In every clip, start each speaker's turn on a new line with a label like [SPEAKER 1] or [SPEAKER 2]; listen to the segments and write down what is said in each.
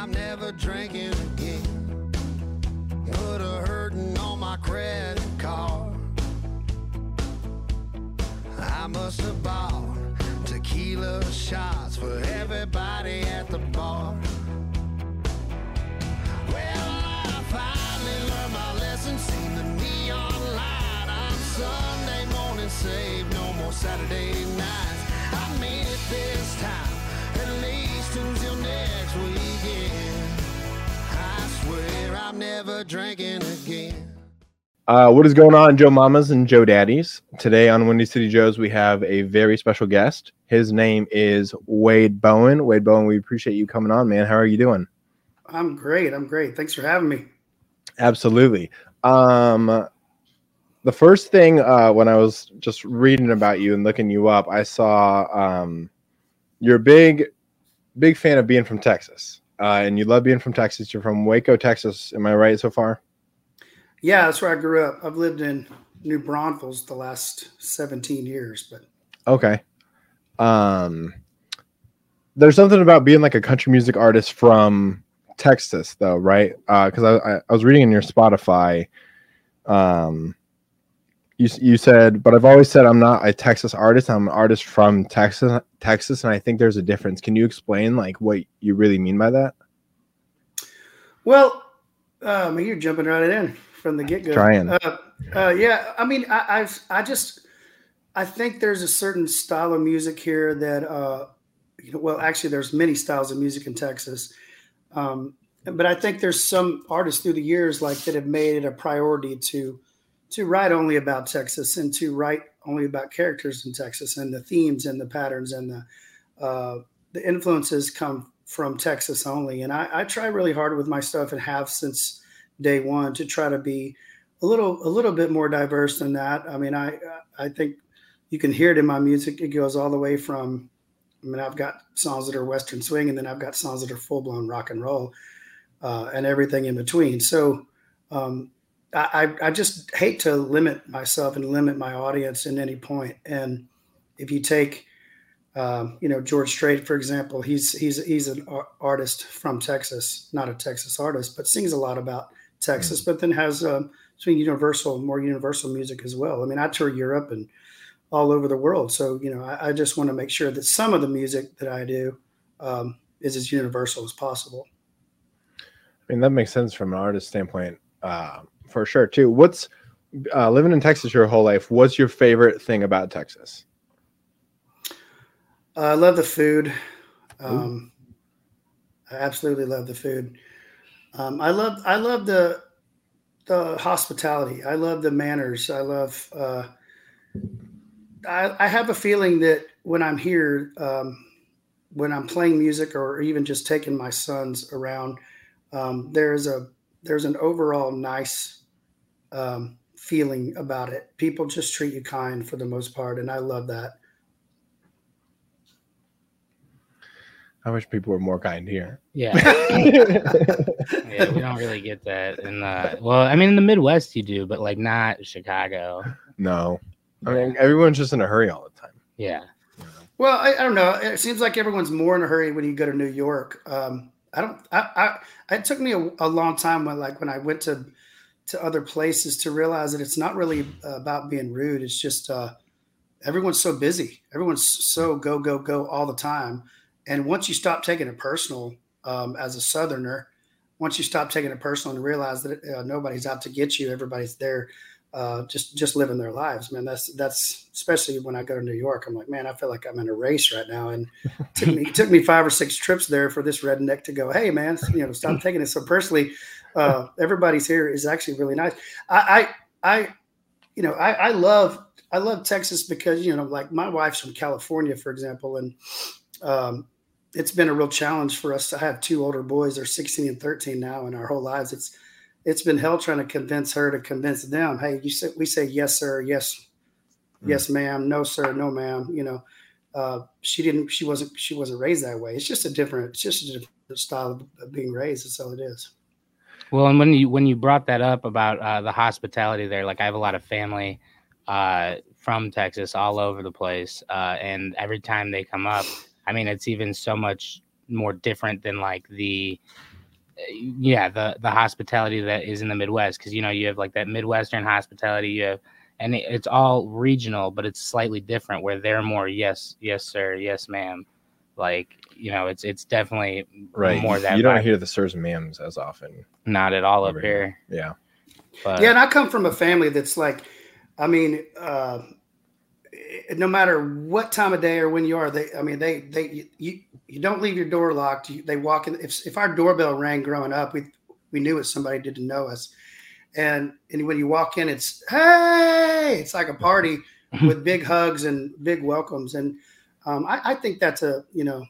[SPEAKER 1] I'm never drinking again. Put a hurting on my credit card. I must have bought tequila shots for everybody at the bar. Well, I finally learned my lesson. Seen the neon light on Sunday morning. Save no more Saturday never drinking again.
[SPEAKER 2] Uh, what is going on, Joe Mamas and Joe Daddies? Today on Windy City Joe's, we have a very special guest. His name is Wade Bowen. Wade Bowen, we appreciate you coming on, man. How are you doing?
[SPEAKER 3] I'm great. I'm great. Thanks for having me.
[SPEAKER 2] Absolutely. Um, the first thing uh, when I was just reading about you and looking you up, I saw um, you're a big, big fan of being from Texas, uh, and you love being from Texas. You're from Waco, Texas. Am I right so far?
[SPEAKER 3] Yeah, that's where I grew up. I've lived in New Braunfels the last 17 years, but
[SPEAKER 2] Okay. Um, there's something about being like a country music artist from Texas, though, right? Because I, I I was reading in your Spotify, um, you you said, but I've always said I'm not a Texas artist. I'm an artist from Texas, Texas, and I think there's a difference. Can you explain like what you really mean by that?
[SPEAKER 3] well, um, you're jumping right in from the get go.
[SPEAKER 2] Trying.
[SPEAKER 3] Uh, uh, yeah, I mean, I, I've, I just, I think there's a certain style of music here that, uh, you know, well, actually, there's many styles of music in Texas, um, but I think there's some artists through the years like that have made it a priority to, to write only about Texas and to write only about characters in Texas and the themes and the patterns and the, uh, the influences come from Texas only. And I, I try really hard with my stuff and have since day one to try to be a little a little bit more diverse than that. I mean, I I think you can hear it in my music. It goes all the way from I mean, I've got songs that are Western swing, and then I've got songs that are full blown rock and roll, uh, and everything in between. So um, I, I just hate to limit myself and limit my audience in any point. And if you take um, you know George Strait, for example, he's he's he's an ar- artist from Texas, not a Texas artist, but sings a lot about Texas, but then has um, some universal, more universal music as well. I mean, I tour Europe and all over the world, so you know, I, I just want to make sure that some of the music that I do um, is as universal as possible.
[SPEAKER 2] I mean, that makes sense from an artist standpoint, uh, for sure too. What's uh, living in Texas your whole life? What's your favorite thing about Texas?
[SPEAKER 3] Uh, I love the food. Um, I absolutely love the food. Um, I love I love the the hospitality. I love the manners. I love. Uh, I, I have a feeling that when I'm here, um, when I'm playing music or even just taking my sons around, um, there's a there's an overall nice um, feeling about it. People just treat you kind for the most part, and I love that.
[SPEAKER 2] I wish people were more kind here.
[SPEAKER 4] Yeah. yeah, we don't really get that in the well, I mean in the Midwest you do, but like not Chicago.
[SPEAKER 2] No, I mean everyone's just in a hurry all the time.
[SPEAKER 4] Yeah.
[SPEAKER 3] Well, I, I don't know. It seems like everyone's more in a hurry when you go to New York. Um, I don't. I, I. It took me a, a long time when, like, when I went to to other places to realize that it's not really about being rude. It's just uh, everyone's so busy. Everyone's so go go go all the time. And once you stop taking it personal, um, as a Southerner, once you stop taking it personal and realize that uh, nobody's out to get you, everybody's there, uh, just just living their lives, man. That's that's especially when I go to New York. I'm like, man, I feel like I'm in a race right now, and it took me it took me five or six trips there for this redneck to go, hey, man, you know, stop taking it so personally. Uh, everybody's here is actually really nice. I I, I you know, I, I love I love Texas because you know, like my wife's from California, for example, and um, it's been a real challenge for us to have two older boys. They're 16 and 13 now, in our whole lives. It's it's been hell trying to convince her to convince them. Hey, you say we say yes, sir, yes, yes, ma'am, no, sir, no, ma'am. You know, uh, she didn't. She wasn't. She wasn't raised that way. It's just a different. It's just a different style of, of being raised. That's all it is.
[SPEAKER 4] Well, and when you when you brought that up about uh, the hospitality there, like I have a lot of family uh, from Texas all over the place, uh, and every time they come up, I mean, it's even so much more different than like the yeah the the hospitality that is in the midwest because you know you have like that midwestern hospitality you have and it, it's all regional but it's slightly different where they're more yes yes sir yes ma'am like you know it's it's definitely
[SPEAKER 2] right.
[SPEAKER 4] more that
[SPEAKER 2] you don't
[SPEAKER 4] vibe.
[SPEAKER 2] hear the sirs and ma'ams as often.
[SPEAKER 4] not at all up
[SPEAKER 2] over
[SPEAKER 4] here
[SPEAKER 2] Yeah.
[SPEAKER 4] but
[SPEAKER 3] yeah, and I come from a family that's like, I mean, uh, no matter what time of day or when you are, they, I mean, they, they, you, you don't leave your door locked. You, they walk in. If, if our doorbell rang growing up, we, we knew it somebody didn't know us. And, and when you walk in, it's, Hey, it's like a party with big hugs and big welcomes. And, um, I, I think that's a, you know,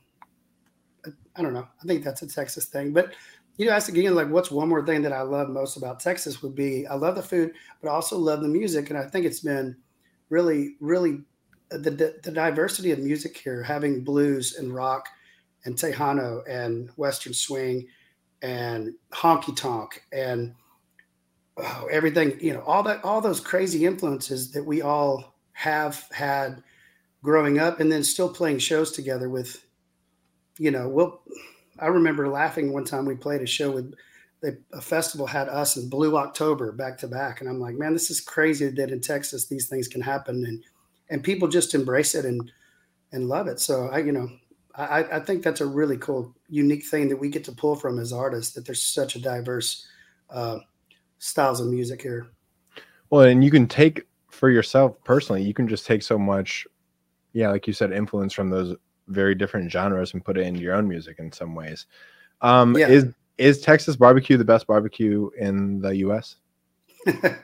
[SPEAKER 3] I don't know. I think that's a Texas thing, but you know, ask again, like, what's one more thing that I love most about Texas would be I love the food, but I also love the music. And I think it's been really, really uh, the, the, the diversity of music here, having blues and rock and Tejano and Western swing and honky tonk and oh, everything, you know, all that, all those crazy influences that we all have had growing up and then still playing shows together with, you know, well, I remember laughing one time we played a show with they, a festival had us and Blue October back to back, and I'm like, man, this is crazy that in Texas these things can happen, and and people just embrace it and and love it. So I, you know, I I think that's a really cool, unique thing that we get to pull from as artists. That there's such a diverse uh, styles of music here.
[SPEAKER 2] Well, and you can take for yourself personally, you can just take so much, yeah, like you said, influence from those very different genres and put it into your own music in some ways. Um,
[SPEAKER 3] Yeah.
[SPEAKER 2] Is is Texas barbecue the best barbecue in the U.S.?
[SPEAKER 3] uh,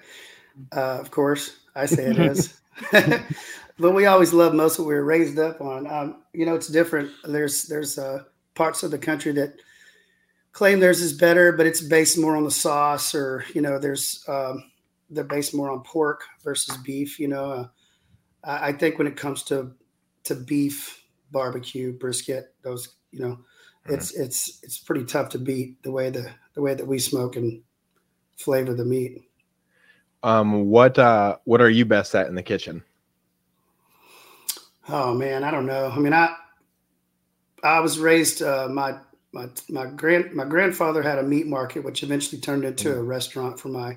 [SPEAKER 3] of course, I say it is. but we always love most what we were raised up on. Um, you know, it's different. There's there's uh, parts of the country that claim theirs is better, but it's based more on the sauce, or you know, there's um, they're based more on pork versus beef. You know, uh, I, I think when it comes to to beef barbecue brisket, those you know, it's it's it's pretty tough to beat the way the the way that we smoke and flavor the meat.
[SPEAKER 2] Um, what uh, what are you best at in the kitchen?
[SPEAKER 3] Oh man, I don't know. I mean, I I was raised. Uh, my my my grand my grandfather had a meat market, which eventually turned into a restaurant for my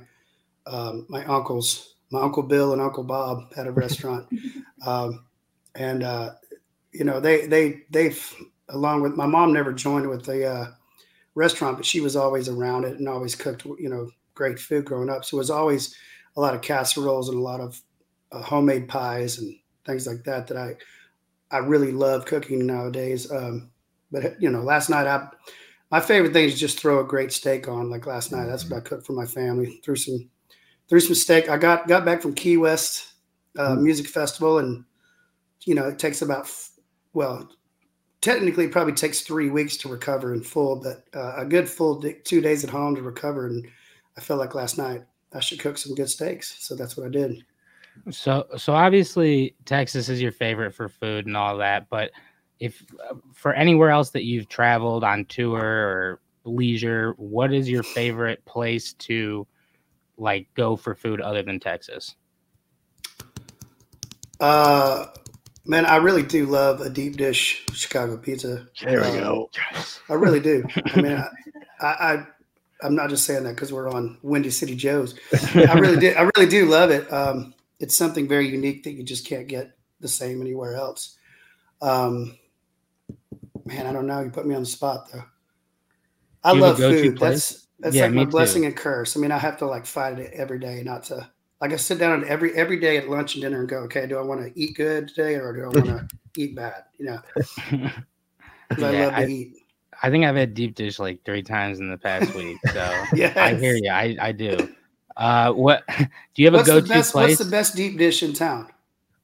[SPEAKER 3] um, my uncles. My uncle Bill and Uncle Bob had a restaurant, um, and uh, you know they they they've along with my mom never joined with the uh, restaurant, but she was always around it and always cooked you know great food growing up. So it was always a lot of casseroles and a lot of uh, homemade pies and things like that that I I really love cooking nowadays. Um, but you know, last night I my favorite thing is just throw a great steak on. Like last night, that's what I cooked for my family. Threw some threw some steak. I got got back from Key West uh, Music Festival, and you know, it takes about well, technically, it probably takes three weeks to recover in full, but uh, a good full d- two days at home to recover. And I felt like last night I should cook some good steaks, so that's what I did.
[SPEAKER 4] So, so obviously Texas is your favorite for food and all that, but if uh, for anywhere else that you've traveled on tour or leisure, what is your favorite place to like go for food other than Texas?
[SPEAKER 3] Uh, man, I really do love a deep dish Chicago pizza.
[SPEAKER 2] There
[SPEAKER 3] Um,
[SPEAKER 2] go.
[SPEAKER 3] I really do. I mean, I, I, I I'm not just saying that because we're on Windy City Joe's. I really do. I really do love it. Um, it's something very unique that you just can't get the same anywhere else. Um, man, I don't know. You put me on the spot though. I
[SPEAKER 4] you
[SPEAKER 3] love food.
[SPEAKER 4] place?
[SPEAKER 3] That's that's
[SPEAKER 4] Yeah,
[SPEAKER 3] like my
[SPEAKER 4] me too.
[SPEAKER 3] blessing and curse. I mean, I have to like fight it every day not to. Like I sit down every every day at lunch and dinner and go, okay, do I want to eat good today or do I want to eat bad? You know, 'cause I
[SPEAKER 4] Yeah,
[SPEAKER 3] love to
[SPEAKER 4] I-
[SPEAKER 3] eat.
[SPEAKER 4] I think I've had deep dish like three times in the past week. So
[SPEAKER 3] Yes.
[SPEAKER 4] I hear you. I, I do. Uh, what do you have
[SPEAKER 3] What's
[SPEAKER 4] a go-to
[SPEAKER 3] best?
[SPEAKER 4] place?
[SPEAKER 3] What's the best deep dish in town?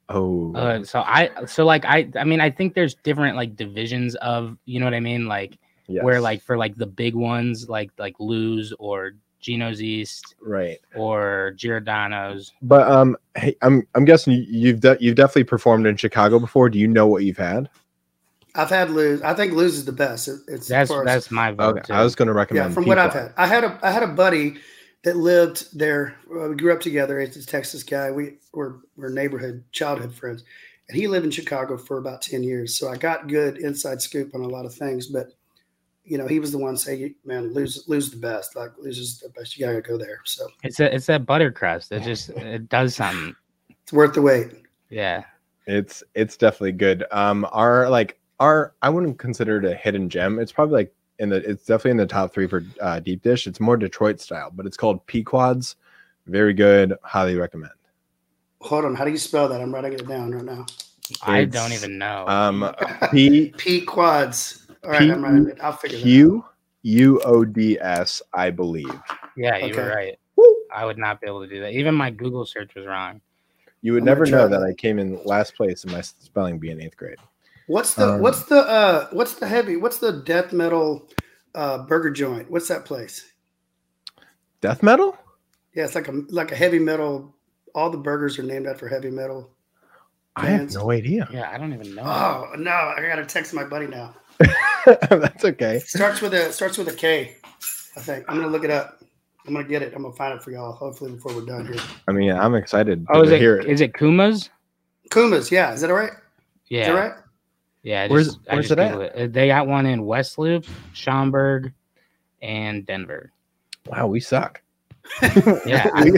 [SPEAKER 2] Oh,
[SPEAKER 4] Uh, so I so like I I mean I think there's different like divisions of you know what I mean like where like for like the big ones like like Lou's or Gino's East
[SPEAKER 2] right.
[SPEAKER 4] or Giordano's.
[SPEAKER 2] But um, hey, I'm I'm guessing you- you've de- you've definitely performed in Chicago before. Do you know what you've had?
[SPEAKER 3] I've had Lou's. I think Lou's is the best. It- It's
[SPEAKER 4] That's
[SPEAKER 3] as
[SPEAKER 4] that's my vote.
[SPEAKER 2] Okay, I was going to recommend.
[SPEAKER 3] yeah.
[SPEAKER 2] recommend.
[SPEAKER 3] From what I've had, I had a I had a buddy that lived there. uh, we grew up together. He's a Texas guy. We were we're neighborhood childhood friends, and he lived in Chicago for about ten years. So I got good inside scoop on a lot of things. But you know, he was the one saying, "Man, lose lose the best. Like loses the best. You gotta go there." So
[SPEAKER 4] It's a, it's that butter crust. It just it does something.
[SPEAKER 3] it's worth the wait.
[SPEAKER 4] Yeah.
[SPEAKER 2] It's it's definitely good. Um, our like our I wouldn't consider it a hidden gem. It's probably like in the it's definitely in the top three for uh, deep dish. It's more Detroit style, but it's called Pequod's. Very good. Highly recommend.
[SPEAKER 3] Hold on, how do you spell that? I'm writing it down right now.
[SPEAKER 4] I don't even know.
[SPEAKER 2] Um, P
[SPEAKER 3] P quads. All right, I'm writing it. I'll figure that out.
[SPEAKER 2] Q U O D S, I believe.
[SPEAKER 4] yeah, you were
[SPEAKER 3] okay.
[SPEAKER 4] right. I would not be able to do that. Even my Google search was wrong.
[SPEAKER 2] You would
[SPEAKER 3] I'm
[SPEAKER 2] never know that
[SPEAKER 3] that.
[SPEAKER 2] I came in last place in my spelling bee in eighth grade.
[SPEAKER 3] What's the
[SPEAKER 2] Um,
[SPEAKER 3] what's the uh what's the heavy what's the death metal uh burger joint? What's that place?
[SPEAKER 2] Death metal?
[SPEAKER 3] Yeah, it's like a like a heavy metal. All the burgers are named after heavy metal.
[SPEAKER 2] I have no idea.
[SPEAKER 4] Yeah, I don't even know.
[SPEAKER 3] Oh no, I gotta text my buddy now.
[SPEAKER 2] That's okay.
[SPEAKER 3] Starts with a starts with a K. I think I'm gonna look it up. I'm gonna get it. I'm gonna find it for y'all. Hopefully before we're done here.
[SPEAKER 2] I mean, I'm excited
[SPEAKER 4] oh, is
[SPEAKER 2] to
[SPEAKER 4] it
[SPEAKER 2] hear it.
[SPEAKER 4] is it Kuma's?
[SPEAKER 3] Kuma's, yeah, is that all right?
[SPEAKER 4] Yeah.
[SPEAKER 3] Is that right?
[SPEAKER 4] Yeah. I
[SPEAKER 2] Where's-
[SPEAKER 4] just-
[SPEAKER 2] where's it at?
[SPEAKER 4] Googled Uh, They got one in West Loop, Schaumburg, and Denver.
[SPEAKER 2] Wow, we suck.
[SPEAKER 4] Yeah. I,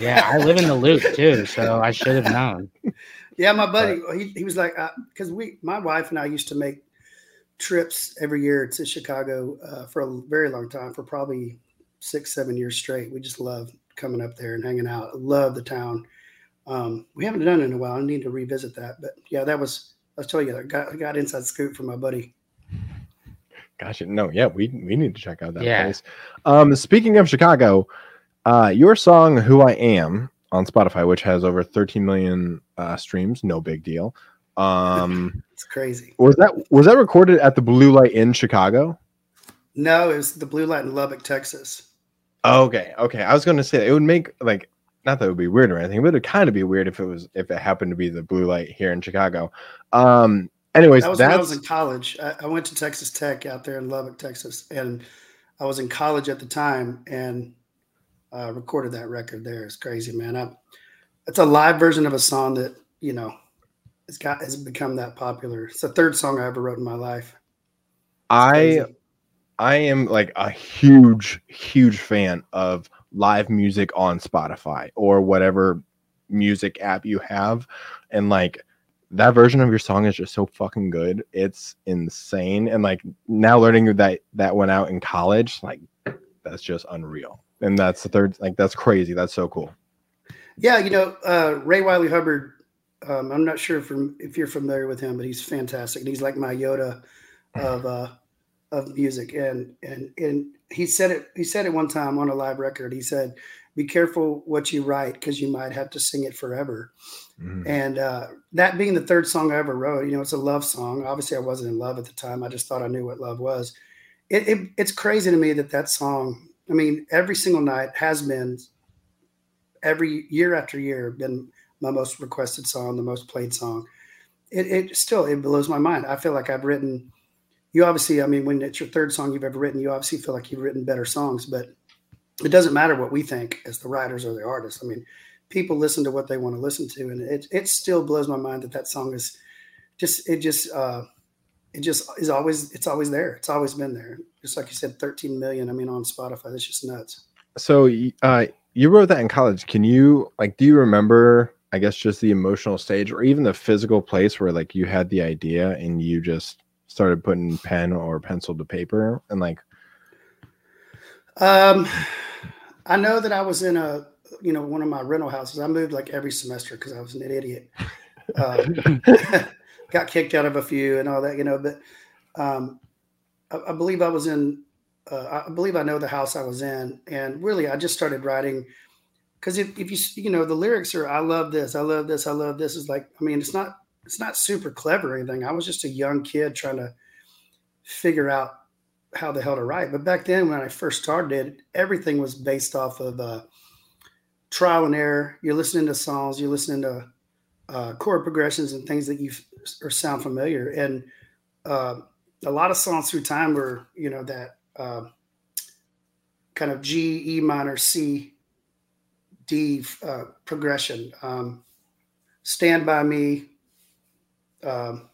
[SPEAKER 4] yeah, I live in the loop too, so I should have known.
[SPEAKER 3] Yeah, my buddy, he, he was like, because we, my wife and I used to make trips every year to Chicago uh, for a very long time, for probably six, seven years straight. We just love coming up there and hanging out. Love the town. Um, we haven't done it in a while. I need to revisit that. But yeah, that was, I was telling you, I got, I got inside scoop from my buddy.
[SPEAKER 2] Gosh, no, yeah, we we need to check out that
[SPEAKER 4] Yeah.
[SPEAKER 2] place. Um, speaking of Chicago, uh, your song "Who I Am" on Spotify, which has over 13 million uh, streams, no big deal. Um,
[SPEAKER 3] It's crazy.
[SPEAKER 2] was that was that recorded at the Blue Light in Chicago?
[SPEAKER 3] No, it was the blue light in Lubbock, Texas.
[SPEAKER 2] Okay, okay. I was going to say it would make like not that it would be weird or anything, but it'd kind of be weird if it was if it happened to be the Blue Light here in Chicago. Um, anyways,
[SPEAKER 3] That was when I was
[SPEAKER 2] that's
[SPEAKER 3] in college. I, I went to Texas Tech out there in Lubbock, Texas, and I was in college at the time and uh, recorded that record there. It's crazy, man. I, it's a live version of a song that you know it's got has become that popular. It's the third song I ever wrote in my life.
[SPEAKER 2] I. I am like a huge, huge fan of live music on Spotify or whatever music app you have. And like that version of your song is just so fucking good. It's insane. And like now learning that that went out in college, like that's just unreal. And that's the third, like that's crazy. That's so cool.
[SPEAKER 3] Yeah, you know, uh, Ray Wylie Hubbard. Um, I'm not sure if, if you're familiar with him, but he's fantastic. And he's like my Yoda of uh, of music. And and and he said it. He said it one time on a live record. He said, "Be careful what you write because you might have to sing it forever."
[SPEAKER 2] Mhm.
[SPEAKER 3] And uh, that being the third song I ever wrote, you know, it's a love song. Obviously, I wasn't in love at the time. I just thought I knew what love was. It, it, it's crazy to me that that song. I mean, every single night has been, every year after year, been my most requested song, the most played song. It, it still it blows my mind. I feel like I've written. You obviously, I mean, when it's your third song you've ever written, you obviously feel like you've written better songs, but it doesn't matter what we think as the writers or the artists. I mean, people listen to what they want to listen to, and it it still blows my mind that that song is just it just uh, it just is always it's always there. It's always been there. Just like you said, 13 million. I mean, on Spotify, that's just nuts.
[SPEAKER 2] So uh you wrote that in college. Can you like do you remember I guess just the emotional stage or even the physical place where like you had the idea and you just started putting pen or pencil to paper and like
[SPEAKER 3] Um, I know that I was in a you know one of my rental houses. I moved like every semester because I was an idiot. Uh, got kicked out of a few and all that, you know. But um, I, I believe I was in. Uh, I believe I know the house I was in, and really, I just started writing because if, if you you know the lyrics are I love this, I love this, I love this is like I mean it's not it's not super clever or anything. I was just a young kid trying to figure out how the hell to write. But back then, when I first started, it, everything was based off of uh, trial and error. You're listening to songs, you're listening to uh, chord progressions and things that you or sound familiar. And uh, a lot of songs through time were, you know, that uh, kind of G, E minor, C, D uh, progression. Um, Stand by Me. Um,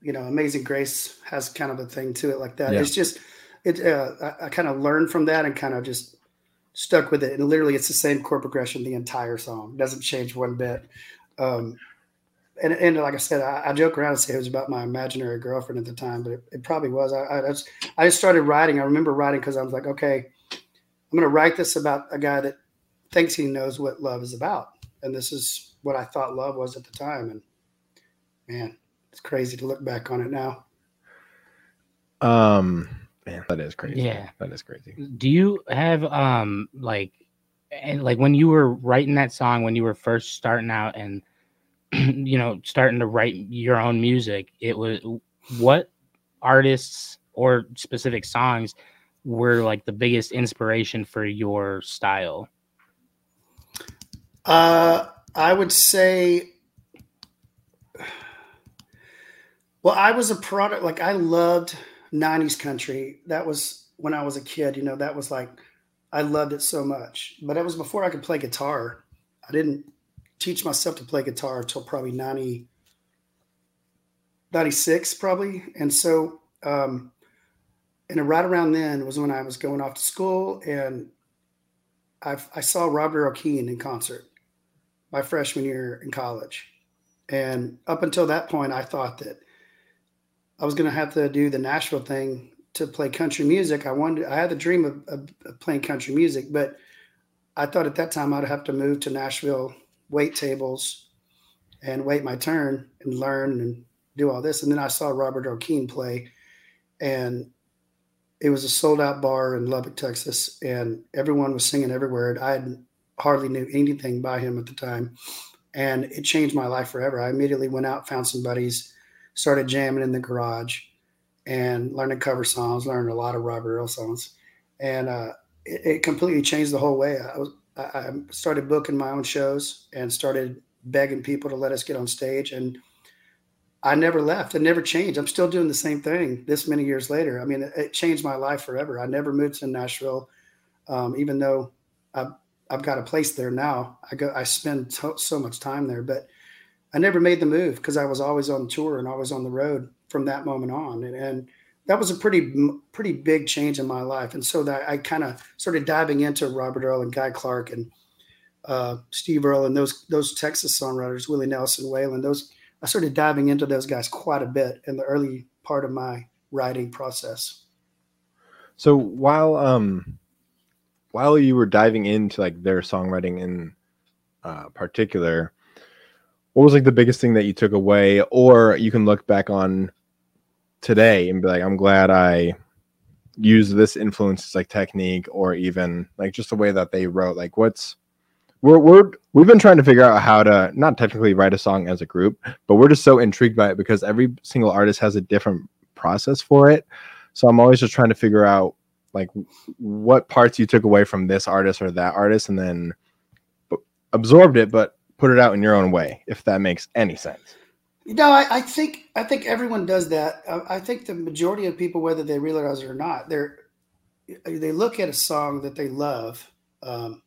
[SPEAKER 3] you know, Amazing Grace has kind of a thing to it like that.
[SPEAKER 2] Yeah.
[SPEAKER 3] It's just, it. Uh, I, I kind of learned from that and kind of just stuck with it. And literally, it's the same chord progression the entire song. Doesn't change one bit. Um, and, and like I said, I, I joke around and say it was about my imaginary girlfriend at the time, but it, it probably was. I, I just I just started writing. I remember writing because I was like, okay, I'm going to write this about a guy that thinks he knows what love is about, and this is what I thought love was at the time. And man, it's crazy to look back on it now.
[SPEAKER 2] Um, man, that is crazy.
[SPEAKER 4] Yeah.
[SPEAKER 2] that is crazy.
[SPEAKER 4] Do you have um like and like when you were writing that song when you were first starting out and you know starting to write your own music, it was what artists or specific songs were like the biggest inspiration for your style?
[SPEAKER 3] Uh, I would say, well, I was a product, like I loved 90s country. That was when I was a kid, you know, that was like, I loved it so much. But it was before I could play guitar. I didn't teach myself to play guitar until probably 90, 96, probably. And so, um, and right around then was when I was going off to school and I, I saw Robert Earl Keen in concert my freshman year in college. And up until that point, I thought that I was going to have to do the Nashville thing to play country music. I wanted, I had the dream of, of, of playing country music, but I thought at that time I'd have to move to Nashville, wait tables, and wait my turn and learn and do all this. And then I saw Robert Earl Keen play, and it was a sold out bar in Lubbock, Texas, and everyone was singing everywhere. I had hardly knew anything by him at the time. And it changed my life forever. I immediately went out, found some buddies, started jamming in the garage and learning cover songs, learned a lot of Robert Earl songs. And uh, it, it, completely changed the whole way. I, was, I started booking my own shows and started begging people to let us get on stage. And I never left. I never changed. I'm still doing the same thing this many years later. I mean, it, it changed my life forever. I never moved to Nashville, um, even though I I've got a place there now. I go, I spend so, so much time there, but I never made the move because I was always on tour and always on the road from that moment on. And, and that was a pretty, pretty big change in my life. And so that I kind of started diving into Robert Earl and Guy Clark and uh, Steve Earle and those, those Texas songwriters, Willie Nelson, Waylon, those, I started diving into those guys quite a bit in the early part of my writing process.
[SPEAKER 2] So while, um, while you were diving into like their songwriting in uh, particular, what was like the biggest thing that you took away, or you can look back on today and be like, I'm glad I used this influence like technique, or even like just the way that they wrote. Like, what's we're we're we've been trying to figure out how to not technically write a song as a group, but we're just so intrigued by it because every single artist has a different process for it. So I'm always just trying to figure out like what parts you took away from this artist or that artist and then absorbed it but put it out in your own way if that makes any sense.
[SPEAKER 3] You know i, I think i think everyone does that. I, I, think the majority of people whether they realize it or not they're they look at a song that they love um,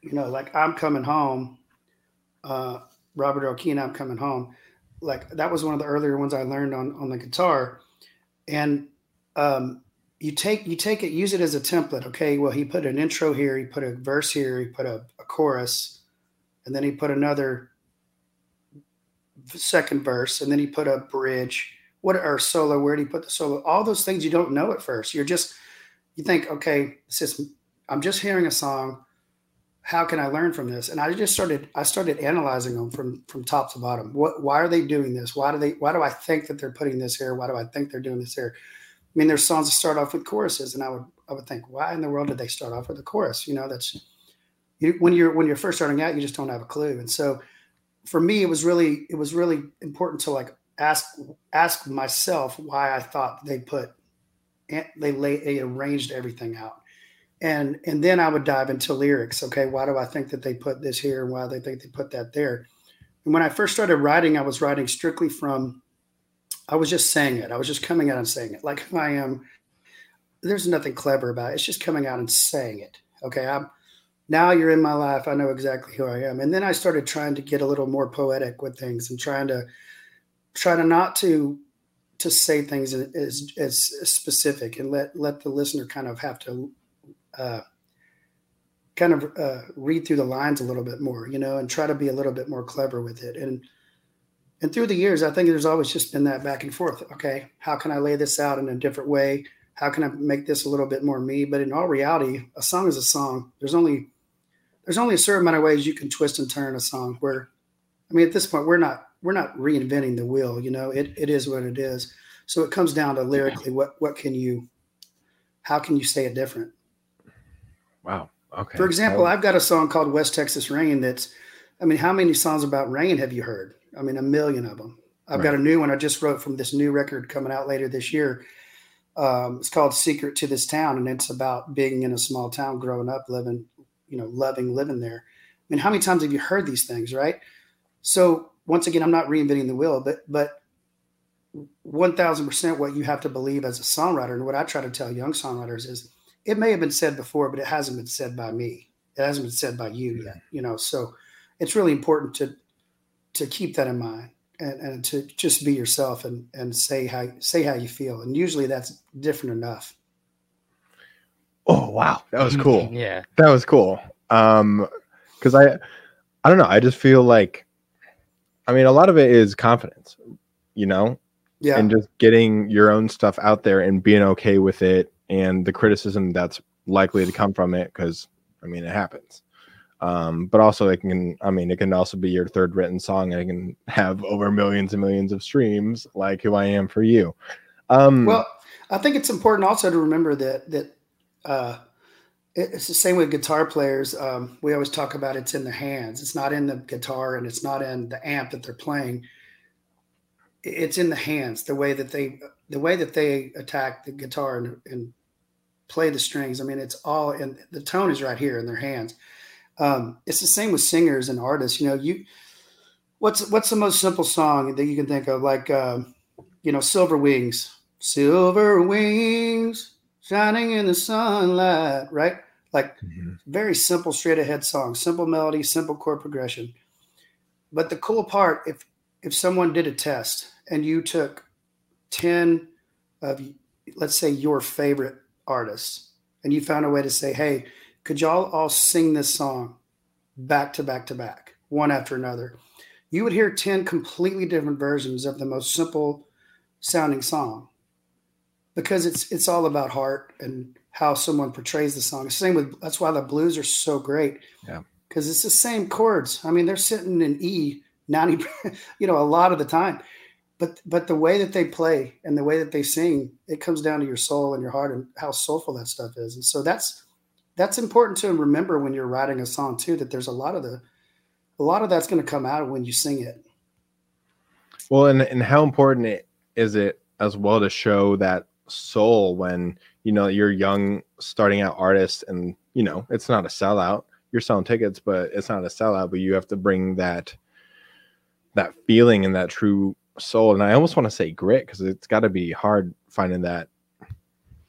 [SPEAKER 3] you know like i'm coming home uh, Robert Earl Keen i'm coming home. Like that was one of the earlier ones i learned on on the guitar. And um, you take you take it use it as a template okay? Well he put an intro here he put a verse here he put a, a chorus and then he put another second verse and then he put a bridge. What or solo where did he put the solo? All those things you don't know at first. You're just you think okay this is i'm just hearing a song. How can i learn from this? And i just started i started analyzing them from from top to bottom. What why are they doing this? Why do they why do i think that they're putting this here? Why do i think they're doing this here mean, there's songs that start off with choruses, and I would I would think, why in the world did they start off with a chorus? You know, that's you, when you're when you're first starting out, you just don't have a clue. And so, for me, it was really it was really important to like ask ask myself why I thought they put eh, they lay they arranged everything out, and and then I would dive into lyrics. Okay, why do I think that they put this here, and why do they think they put that there? And when I first started writing, I was writing strictly from I was just saying it. I was just coming out and saying it like I am. There's nothing clever about it. It's just coming out and saying it. Okay. I'm now you're in my life. I know exactly who I am. And then I started trying to get a little more poetic with things and trying to try to not to to say things as as specific and let let the listener kind of have to uh, kind of uh, read through the lines a little bit more, you know, and try to be a little bit more clever with it. And and through the years, I think there's always just been that back and forth. Okay, how can I lay this out in a different way? How can I make this a little bit more me? But in all reality, a song is a song. There's only there's only a certain amount of ways you can twist and turn a song. Where, I mean, at this point, we're not we're not reinventing the wheel. You know, it it is what it is. So it comes down to lyrically, what what can you, how can you say it different?
[SPEAKER 2] Wow. Okay.
[SPEAKER 3] For example, I've got a song called West Texas Rain that's, I mean, how many songs about rain have you heard? I mean, a million of them. I've right. got a new one I just wrote from this new record coming out later this year. Um, it's called Secret to This Town, and it's about being in a small town, growing up, living, you know, loving living there. I mean, how many times have you heard these things, right? So once again, I'm not reinventing the wheel, but but one thousand percent what you have to believe as a songwriter, and what I try to tell young songwriters is it may have been said before, but it hasn't been said by me. It hasn't been said by you yet. You know, so it's really important to to keep that in mind and, and to just be yourself and and say how say how you feel. And usually that's different enough.
[SPEAKER 2] Oh wow, that was cool.
[SPEAKER 4] yeah,
[SPEAKER 2] that was cool. Um, because I, I don't know. I just feel like, I mean, a lot of it is confidence. You know,
[SPEAKER 3] yeah,
[SPEAKER 2] and just getting your own stuff out there and being okay with it and the criticism that's likely to come from it because I mean it happens. Um, but also it can I mean it can also be your third written song and it can have over millions and millions of streams like who I am for you. Um,
[SPEAKER 3] well, I think it's important also to remember that that uh, it's the same with guitar players. Um, we always talk about it's in the hands. It's not in the guitar and it's not in the amp that they're playing. It's in the hands. The way that they the way that they attack the guitar and, and play the strings. I mean, it's all and the tone is right here in their hands. Um, it's the same with singers and artists. You know, you what's what's the most simple song that you can think of? Like, um, you know, Silver Wings, Silver Wings, shining in the sunlight, right? Like, mm-hmm. very simple, straight ahead song, simple melody, simple chord progression. But the cool part, if if someone did a test and you took ten of, let's say, your favorite artists and you found a way to say, hey, could y'all all sing this song back to back to back, one after another? You would hear 10 completely different versions of the most simple sounding song because it's it's all about heart and how someone portrays the song. Same with that's why the blues are so great.
[SPEAKER 2] Yeah.
[SPEAKER 3] Because it's the same chords. I mean, they're sitting in E 90, you know, a lot of the time but but the way that they play and the way that they sing it comes down to your soul and your heart and how soulful that stuff is and so that's that's important to remember when you're writing a song too that there's a lot of the a lot of that's going to come out when you sing it.
[SPEAKER 2] Well and and how important it, is it as well to show that soul when you know you're young starting out artist and you know it's not a sellout. You're selling tickets but it's not a sellout but you have to bring that that feeling and that true soul. And i almost want to say grit because it's got to be hard finding that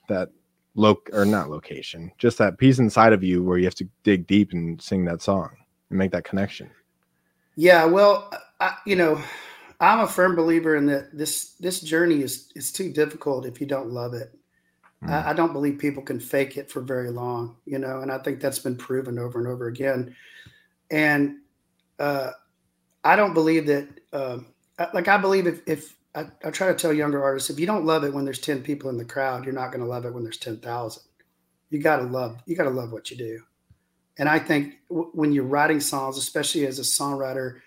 [SPEAKER 2] that loc or not location just that piece inside of you where you have to dig deep and sing that song and make that connection.
[SPEAKER 3] Yeah well I, you know i'm a firm believer in that this this journey is is too difficult if you don't love it. Mm. I, I don't believe people can fake it for very long you know and i think that's been proven over and over again. And uh, i don't believe that um, like I believe if if I, I, try to tell younger artists, if you don't love it when there's ten people in the crowd, you're not going to love it when there's ten thousand. You got to love you got to love what you do, and I think w- when you're writing songs, especially as a songwriter,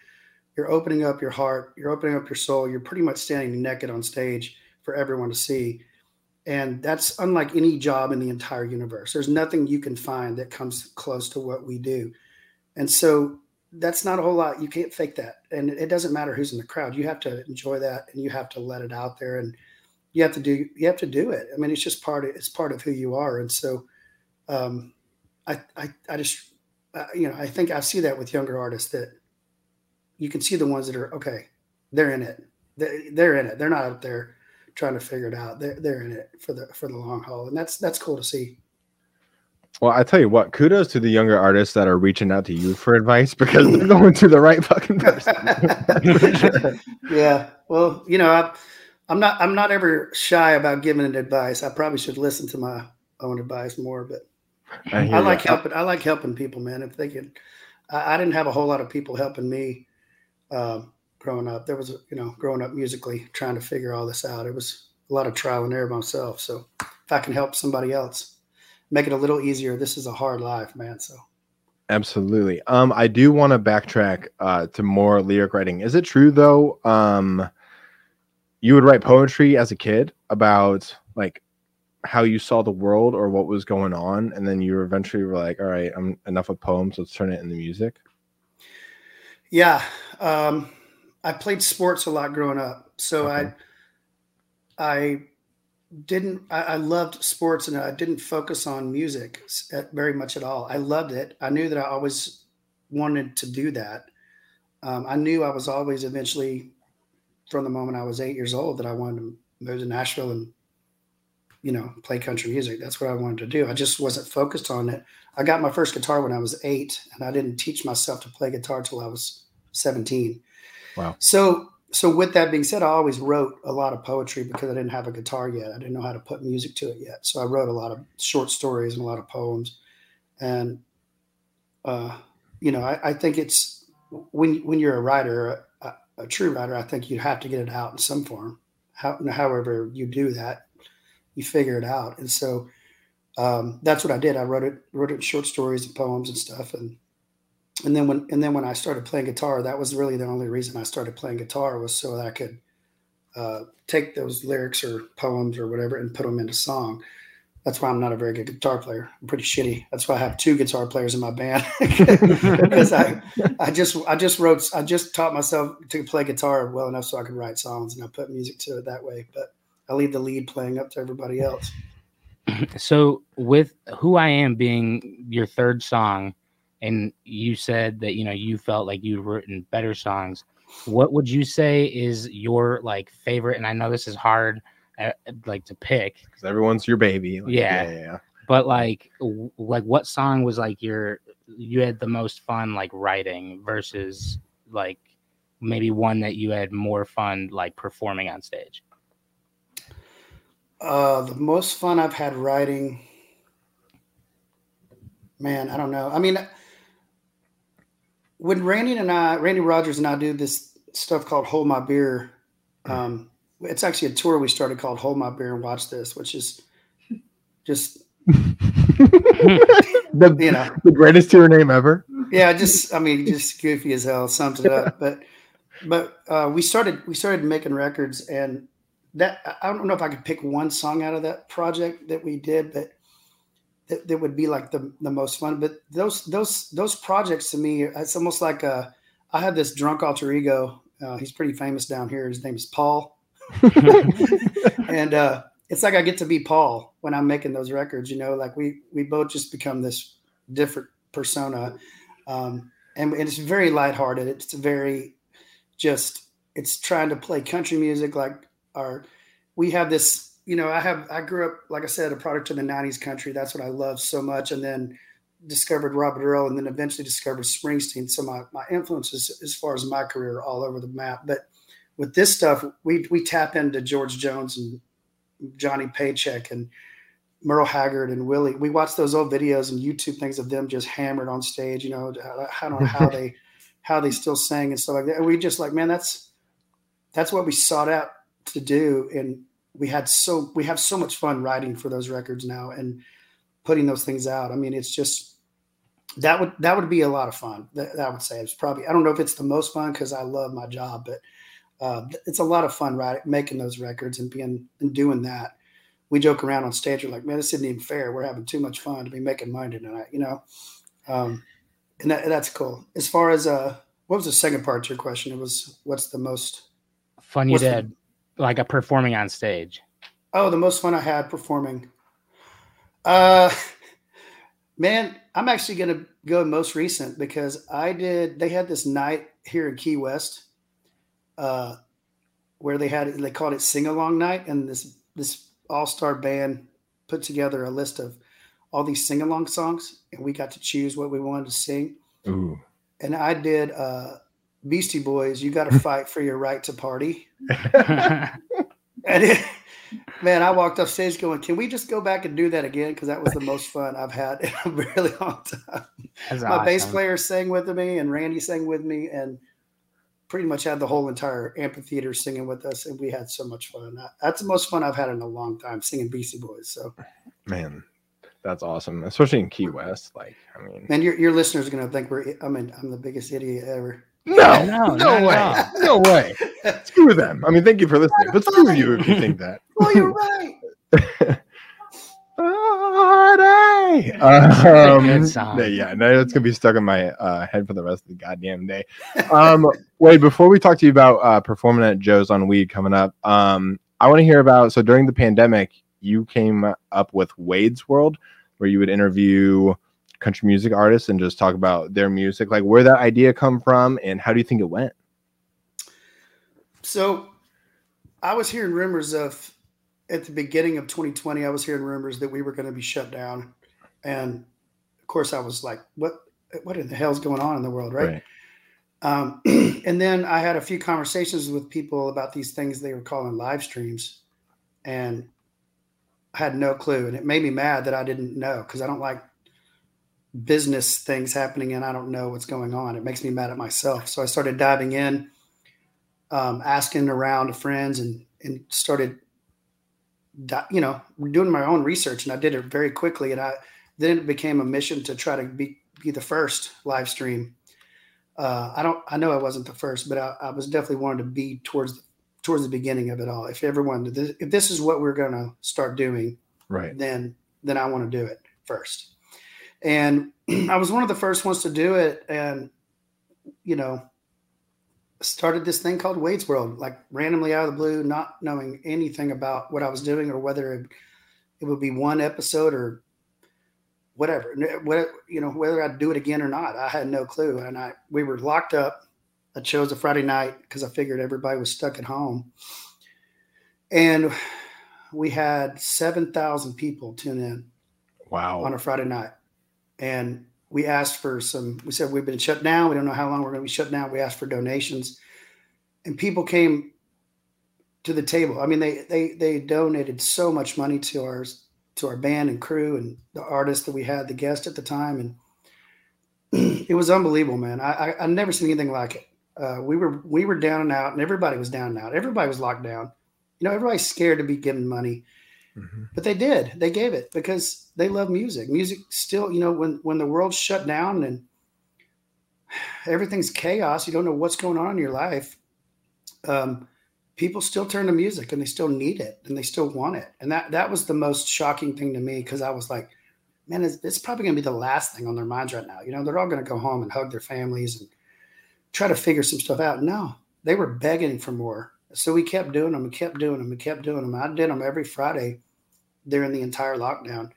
[SPEAKER 3] you're opening up your heart, you're opening up your soul, you're pretty much standing naked on stage for everyone to see. And that's unlike any job in the entire universe. There's nothing you can find that comes close to what we do. And so that's not a whole lot. You can't fake that. And it doesn't matter who's in the crowd. You have to enjoy that and you have to let it out there and you have to do, you have to do it. I mean, it's just part of, it's part of who you are. And so, um, I, I, I just, uh, you know, I think I see that with younger artists that you can see the ones that are, okay, they're in it. They're, they're in it. They're not out there trying to figure it out. They're, they're in it for the, for the long haul. And that's, that's cool to see.
[SPEAKER 2] Well, I tell you what, kudos to the younger artists that are reaching out to you for advice because they're going to the right fucking person.
[SPEAKER 3] yeah. Well, you know, I, I'm not I'm not ever shy about giving advice. I probably should listen to my own advice more, but I, I like helping. I like helping people, man. If they can, I, I, didn't have a whole lot of people helping me uh, growing up. There was, you know, growing up musically, trying to figure all this out. It was a lot of trial and error myself. So if I can help somebody else, make it a little easier. This is a hard life, man. So
[SPEAKER 2] absolutely. Um, I do want to backtrack uh, to more lyric writing. Is it true though? Um, you would write poetry as a kid about like how you saw the world or what was going on, and then you eventually were like, "All right, I'm enough of poems. Let's turn it into music."
[SPEAKER 3] Yeah, um, I played sports a lot growing up, so okay. I I didn't I, I, loved sports and I didn't focus on music very much at all. I loved it. I knew that I always wanted to do that. Um, I knew I was always eventually, from the moment I was eight years old, that I wanted to move to Nashville and, you know, play country music. That's what I wanted to do. I just wasn't focused on it. I got my first guitar when I was eight, and I didn't teach myself to play guitar till I was seventeen.
[SPEAKER 2] Wow.
[SPEAKER 3] So so with that being said, I always wrote a lot of poetry because I didn't have a guitar yet. I didn't know how to put music to it yet. So I wrote a lot of short stories and a lot of poems. And uh, you know, I, I, think it's when when you're a writer, a, a, true writer, I think you have to get it out in some form. How, however you do that, you figure it out. And so um, that's what I did. I wrote it, wrote it short stories and poems and stuff, and and then when and then when I started playing guitar, that was really the only reason I started playing guitar was so that I could uh, take those lyrics or poems or whatever and put them into song. That's why I'm not a very good guitar player. I'm pretty shitty. That's why I have two guitar players in my band because I I just I just wrote I just taught myself to play guitar well enough so I could write songs and I put music to it that way. But I leave the lead playing up to everybody else.
[SPEAKER 4] So with who I am being your third song and you said that you know you felt like you'd written better songs. What would you say is your like favorite? And i know this is hard uh, like to pick.
[SPEAKER 2] Because everyone's your baby.
[SPEAKER 4] Like, yeah. yeah. yeah. But like w- like what song was like your you had the most fun like writing versus like maybe one that you had more fun like performing on stage?
[SPEAKER 3] Uh the most fun i've had writing man i don't know. I mean when Randy and I, Randy Rogers and I do this stuff called Hold My Beer, um, it's actually a tour we started called Hold My Beer and Watch This, which is just
[SPEAKER 2] the, you know the greatest tour name ever.
[SPEAKER 3] Yeah, just I mean, just goofy as hell sums it up. But but uh, we started we started making records, and that I don't know if I could pick one song out of that project that we did, but that, that would be like the, the most fun. But those those those projects to me, it's almost like a, I have this drunk alter ego. Uh, he's pretty famous down here. His name is Paul, and uh, it's like I get to be Paul when I'm making those records. You know, like we we both just become this different persona, um, and, and it's very lighthearted. It's very just it's trying to play country music like our we have this you know, I have I grew up, like I said, a product of the '90s country. That's what I love so much, and then discovered Robert Earl, and then eventually discovered Springsteen. So my my influences, as far as my career, are all over the map. But with this stuff, we we tap into George Jones and Johnny Paycheck and Merle Haggard and Willie. We watch those old videos and YouTube things of them just hammered on stage. You know, I don't know how they how they still sang and stuff like that. And we just like, man, that's that's what we sought out to do. And we had so we have so much fun writing for those records now and putting those things out. I mean, it's just that would that would be a lot of fun. That, that I would say it's probably I don't know if it's the most fun because I love my job, but uh, it's a lot of fun writing, making those records and being and doing that. We joke around on stage. We're like, man, this isn't even fair. We're having too much fun to be making money tonight, you know. Um, and that, that's cool. As far as uh, what was the second part to your question? It was what's the most
[SPEAKER 4] fun you did. The, like a performing on stage?
[SPEAKER 3] Oh, the most fun I had performing. Uh, man, I'm actually going to go most recent because I did. They had this night here in Key West, uh, where they had they called it sing along night, and this this all star band put together a list of all these sing along songs, and we got to choose what we wanted to sing.
[SPEAKER 2] Ooh.
[SPEAKER 3] And I did uh, Beastie Boys. You got to fight for your right to party. And it, man, I walked off stage going, "Can we just go back and do that again?" Because that was the most fun I've had in a really long time.
[SPEAKER 4] That's
[SPEAKER 3] My bass player sang with me, and Randy sang with me, and pretty much had the whole entire amphitheater singing with us, and we had so much fun. That's the most fun I've had in a long time singing Beastie Boys. So,
[SPEAKER 2] Man, that's awesome. Especially in Key West. Like, I mean,
[SPEAKER 3] and your your listeners are gonna think we're. I mean, I'm the biggest idiot ever.
[SPEAKER 2] No,
[SPEAKER 4] No,
[SPEAKER 2] no, way, no way. Screw them. I mean, thank you for listening, but screw you if you think that.
[SPEAKER 3] oh, you're right.
[SPEAKER 2] Friday.
[SPEAKER 4] a
[SPEAKER 2] Um,
[SPEAKER 4] good
[SPEAKER 2] no, yeah, no, it's gonna be stuck in my uh, head for the rest of the goddamn day. Um, Wade, before we talk to you about uh, performing at Joe's on Weed coming up, um, I want to hear about. So during the pandemic, you came up with Wade's World, where you would interview country music artists and just talk about their music. Like, where that idea come from, and how do you think it went?
[SPEAKER 3] So I was hearing rumors of at the beginning of 2020, I was hearing rumors that we were going to be shut down. And of course I was like, what what in the hell's going on in the world, right? Um, and then I had a few conversations with people about these things they were calling live streams, and I had no clue. And it made me mad that I didn't know because I don't like business things happening and I don't know what's going on. It makes me mad at myself. So I started diving in, um, asking around to friends, and and started, you know, doing my own research. And I did it very quickly. And I then it became a mission to try to be be the first live stream uh, I don't. I know I wasn't the first, but I, I was definitely wanted to be towards towards the beginning of it all. If everyone, if this is what we're going to start doing,
[SPEAKER 2] Right.
[SPEAKER 3] then then I want to do it first. And I was one of the first ones to do it, and you know, started this thing called Wade's World, like randomly out of the blue, not knowing anything about what I was doing or whether it, it would be one episode or whatever, what you know, whether I'd do it again or not. I had no clue, and I we were locked up. I chose a Friday night because I figured everybody was stuck at home, and we had seven thousand people tune in
[SPEAKER 2] Wow.
[SPEAKER 3] on a Friday night, and we asked for some. We said we've been shut down. We don't know how long we're going to be shut down. We asked for donations, and people came to the table. I mean, they they they donated so much money to ours to our band and crew and the artists that we had, the guest at the time, and it was unbelievable, man. I I, I never seen anything like it. Uh, we were we were down and out, and everybody was down and out. Everybody was locked down. You know, everybody's scared to be given money
[SPEAKER 2] Mhm.
[SPEAKER 3] but they did. They gave it because they love music. Music still you know when when the world's shut down and everything's chaos you don't know what's going on in your life um, people still turn to music and they still need it and they still want it. And that that was the most shocking thing to me because i was like man it's, it's probably going to be the last thing on their minds right now. You know they're all going to go home and hug their families and try to figure some stuff out. No they were begging for more so we kept doing them and kept doing them and kept doing them. I did them every Friday during the entire lockdown,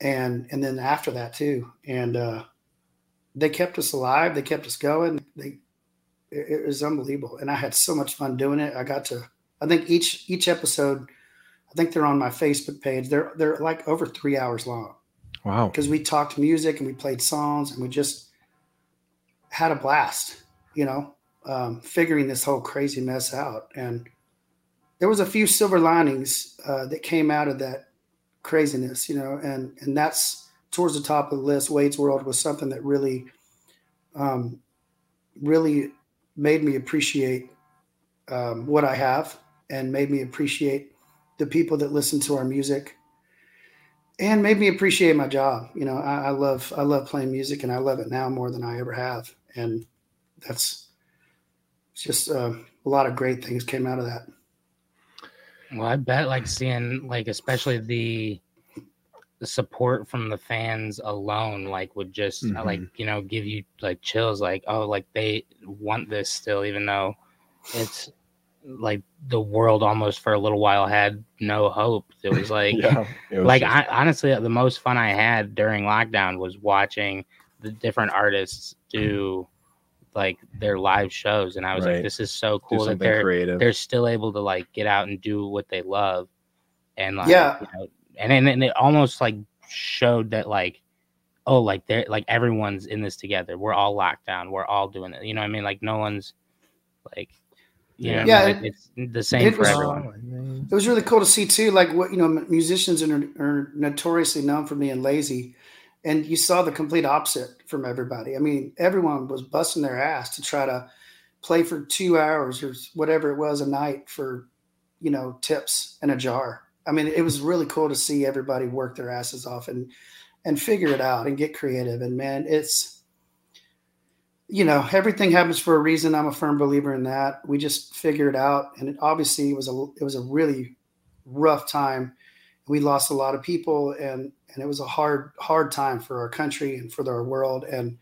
[SPEAKER 3] and and then after that too. And uh, they kept us alive. They kept us going. They it, it was unbelievable, and I had so much fun doing it. I got to. I think each each episode, I think they're on my Facebook page. They're they're like over three hours long
[SPEAKER 2] Wow.
[SPEAKER 3] because we talked music and we played songs and we just had a blast, you know, um, figuring this whole crazy mess out. And there was a few silver linings uh, that came out of that craziness, you know, and and that's towards the top of the list. Wade's World was something that really, um, really made me appreciate um, what I have and made me appreciate the people that listen to our music and made me appreciate my job. You know, I, I love I love playing music, and I love it now more than I ever have. And that's just uh, a lot of great things came out of that.
[SPEAKER 4] Well, I bet like seeing like especially the the support from the fans alone like would just uh, like you know give you like chills like oh like they want this still even though it's like the world almost for a little while had no hope. It was like
[SPEAKER 2] Yeah. it was
[SPEAKER 4] like
[SPEAKER 2] just-
[SPEAKER 4] I, honestly the most fun i had during lockdown was watching the different artists do like their live shows and i was
[SPEAKER 2] Right.
[SPEAKER 4] like this is so cool that they're
[SPEAKER 2] creative.
[SPEAKER 4] they're still able to like get out and do what they love. And like
[SPEAKER 3] Yeah.
[SPEAKER 4] you know, and then and it almost like showed that like oh like they're like everyone's in this together. We're all locked down. We're all doing it. You know what i mean? Like no one's like you know
[SPEAKER 3] Yeah,
[SPEAKER 4] yeah like,
[SPEAKER 3] it-
[SPEAKER 4] it's the same
[SPEAKER 3] it
[SPEAKER 4] for
[SPEAKER 3] was-
[SPEAKER 4] everyone.
[SPEAKER 3] It was really cool to see too. Like what you know, musicians are, are notoriously known for being lazy, and you saw the complete opposite from everybody. I mean, everyone was busting their ass to try to play for two hours or whatever it was a night for, you know, tips and a jar. I mean, it was really cool to see everybody work their asses off and and figure it out and get creative. And man, it's you know everything happens for a reason. I'm a firm believer in that. We just figure it out, and it obviously was a it was a really rough time. We lost a lot of people, and and it was a hard hard time for our country and for our world. And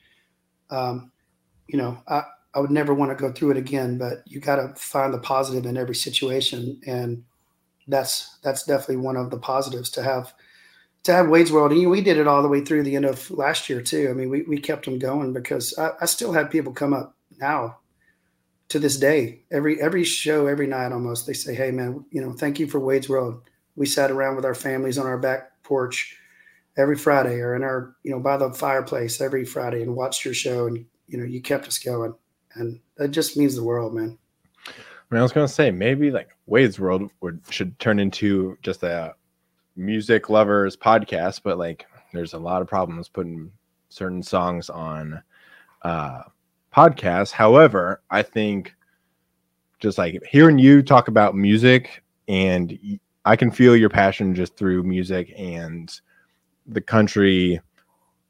[SPEAKER 3] um, you know, I I would never want to go through it again. But you got to find the positive in every situation, and that's that's definitely one of the positives to have to have Wade's World. And we did it all the way through the end of last year too. I mean, we we kept them going because I, I still have people come up now to this day every every show every night almost they say hey man you know thank you for wade's world we sat around with our families on our back porch every friday or in our you know by the fireplace every friday and watched your show and you know you kept us going and that just means the world man
[SPEAKER 2] I, mean, I was gonna say maybe like Wade's World would should turn into just a music lovers podcast, but like there's a lot of problems putting certain songs on uh podcasts. However, I think just like hearing you talk about music and I can feel your passion just through music and the country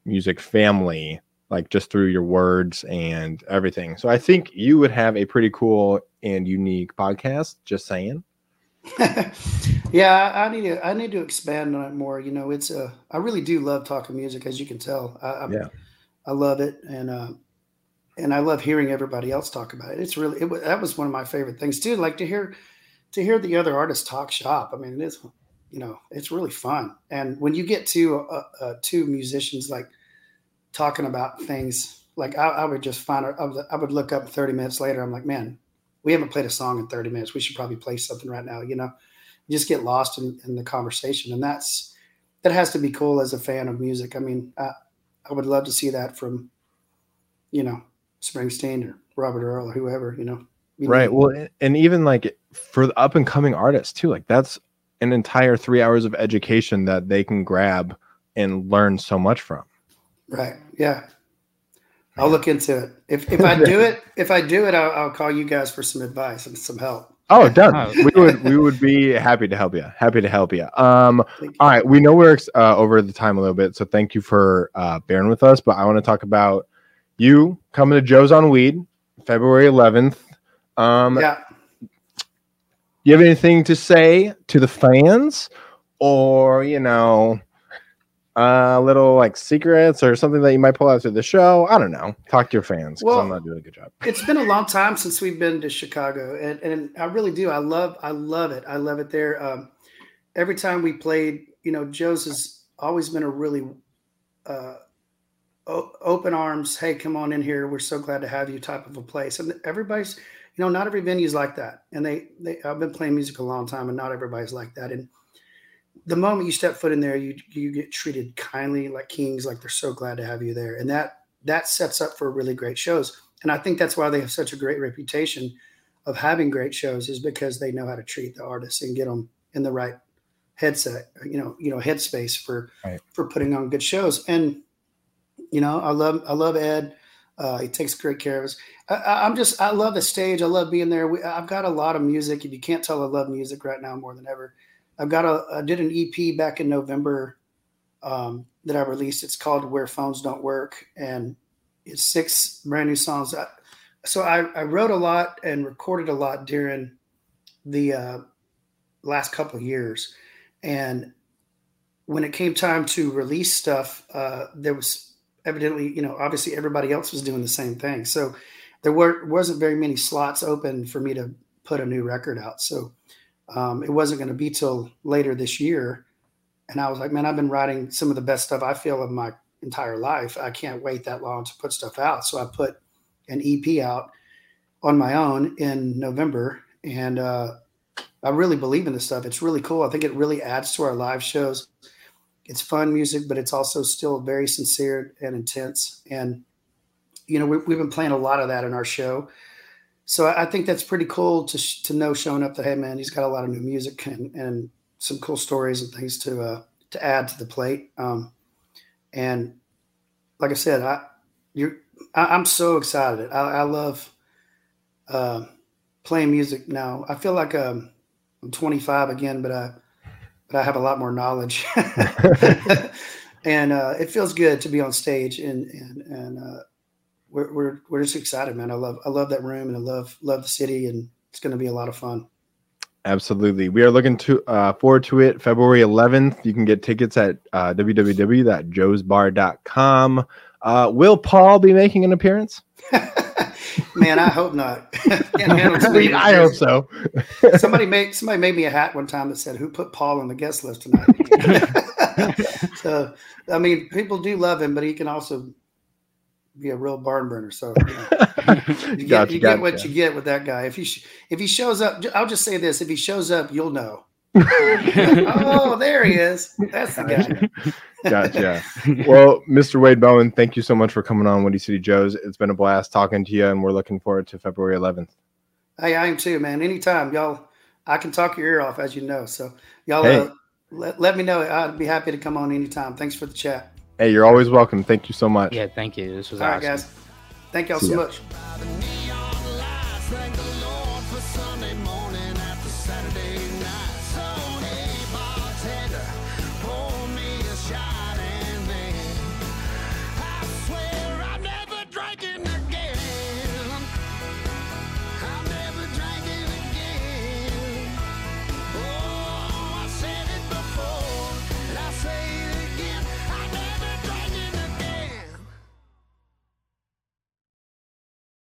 [SPEAKER 2] music family like just through your words and everything. So I think you would have a pretty cool and unique podcast. Just saying.
[SPEAKER 3] yeah I, I need to i need to expand on it more you know it's a I really do love talking music as you can tell I, I'm-
[SPEAKER 2] Yeah.
[SPEAKER 3] i love it and uh and i love hearing everybody else talk about it it's really it, that was one of my favorite things too like to hear to hear the other artists talk shop i mean it's you know it's really fun. And when you get to uh, uh two musicians like talking about things like i, I would just find I would, I would look up 30 minutes later i'm like man we haven't played a song in 30 minutes. We should probably play something right now you know? You just get lost in, in the conversation. And that's that has to be cool as a fan of music. I mean i, I would love to see that from you know springsteen or robert earl or whoever you know? You
[SPEAKER 2] Right.
[SPEAKER 3] know,
[SPEAKER 2] Well, and even like for the up and coming artists too, like that's an entire three hours of education that they can grab and learn so much from.
[SPEAKER 3] right yeah i'll look into it if, if i do it if i do it I'll, I'll call you guys for some advice and some help
[SPEAKER 2] Oh, done. We would we would be happy to help you. Happy to help you. Um,
[SPEAKER 3] you.
[SPEAKER 2] all right, we know we're uh, over the time a little bit, so thank you for uh, bearing with us. But I want to talk about you coming to Joe's on Weed, February 11th. Um,
[SPEAKER 3] yeah
[SPEAKER 2] you have anything to say to the fans, or you know, a little like secrets or something that you might pull out through the show? I don't know. Talk to your fans because
[SPEAKER 3] Well-
[SPEAKER 2] I'm not doing a good job.
[SPEAKER 3] it's been a long time since we've been to Chicago, and, and I really do. I love, I love it. I love it there. Um, every time we played, you know, Joe's has always been a really uh, o- open arms. Hey, come on in here. We're so glad to have you. Type of a place, and everybody's, you know, not every venue's like that. And they, they, I've been playing music a long time, and not everybody's like that. And the moment you step foot in there, you you get treated kindly, like kings. Like they're so glad to have you there, and that that sets up for really great shows. And I think that's why they have such a great reputation of having great shows is because they know how to treat the artists and get them in the right headset, you know, you know, headspace for
[SPEAKER 2] Right.
[SPEAKER 3] for putting on good shows. And you know, I love I love Ed. Uh, he takes great care of us. I, I'm just I love the stage. I love being there. We, I've got a lot of music. If you can't tell, I love music right now more than ever. I've got a I did an EP back in November um, that I released. It's called Where Phones Don't Work, and it's six brand new songs. I, so I, I wrote a lot and recorded a lot during the uh, last couple years, and when it came time to release stuff, uh, there was evidently, you know, obviously everybody else was doing the same thing. So there were wasn't very many slots open for me to put a new record out. So um, it wasn't going to be till later this year. And I was like, man, I've been writing some of the best stuff I feel of my entire life. I can't wait that long to put stuff out. So I put an EP out on my own in November. And uh, I really believe in this stuff. It's really cool. I think it really adds to our live shows. It's fun music, but it's also still very sincere and intense. And you know, we, we've been playing a lot of that in our show. So I think that's pretty cool to to know showing up that hey man, he's got a lot of new music and, and some cool stories and things to uh, to add to the plate. Um, and like I said, I you I, am so excited. I, I love uh, playing music now. I feel like um, I'm 25 again, but I but I have a lot more knowledge, and uh, it feels good to be on stage and and and uh, we're, we're we're just excited, man. I love I love that room and I love love the city, and it's going to be a lot of fun.
[SPEAKER 2] Absolutely. We are looking to uh, forward to it February 11th. You can get tickets at uh, www.joesbar.com. Uh, will Paul be making an appearance?
[SPEAKER 3] Man, I hope not.
[SPEAKER 2] I hope so.
[SPEAKER 3] somebody made somebody made me a hat one time that said, "Who put Paul on the guest list tonight?" so, I mean, people do love him, but he can also be a real barn burner. So you, know, you, get, you get, what you get with that guy. If he if he shows up, I'll just say this: if he shows up, you'll know. oh, there he is. That's the guy.
[SPEAKER 2] Gotcha. well, Mr. Wade Bowen, thank you so much for coming on Windy City Joe's. It's been a blast talking to you, and we're looking forward to February 11th.
[SPEAKER 3] Hey, I am too, man. Anytime, y'all. I can talk your ear off, as you know. So, y'all hey. uh, let, let me know. I'd be happy to come on anytime. Thanks for the chat.
[SPEAKER 2] Hey, you're always welcome. Thank you so much.
[SPEAKER 4] Yeah, thank you. This was
[SPEAKER 3] All
[SPEAKER 4] awesome.
[SPEAKER 3] right, guys. Thank y'all See so ya. much.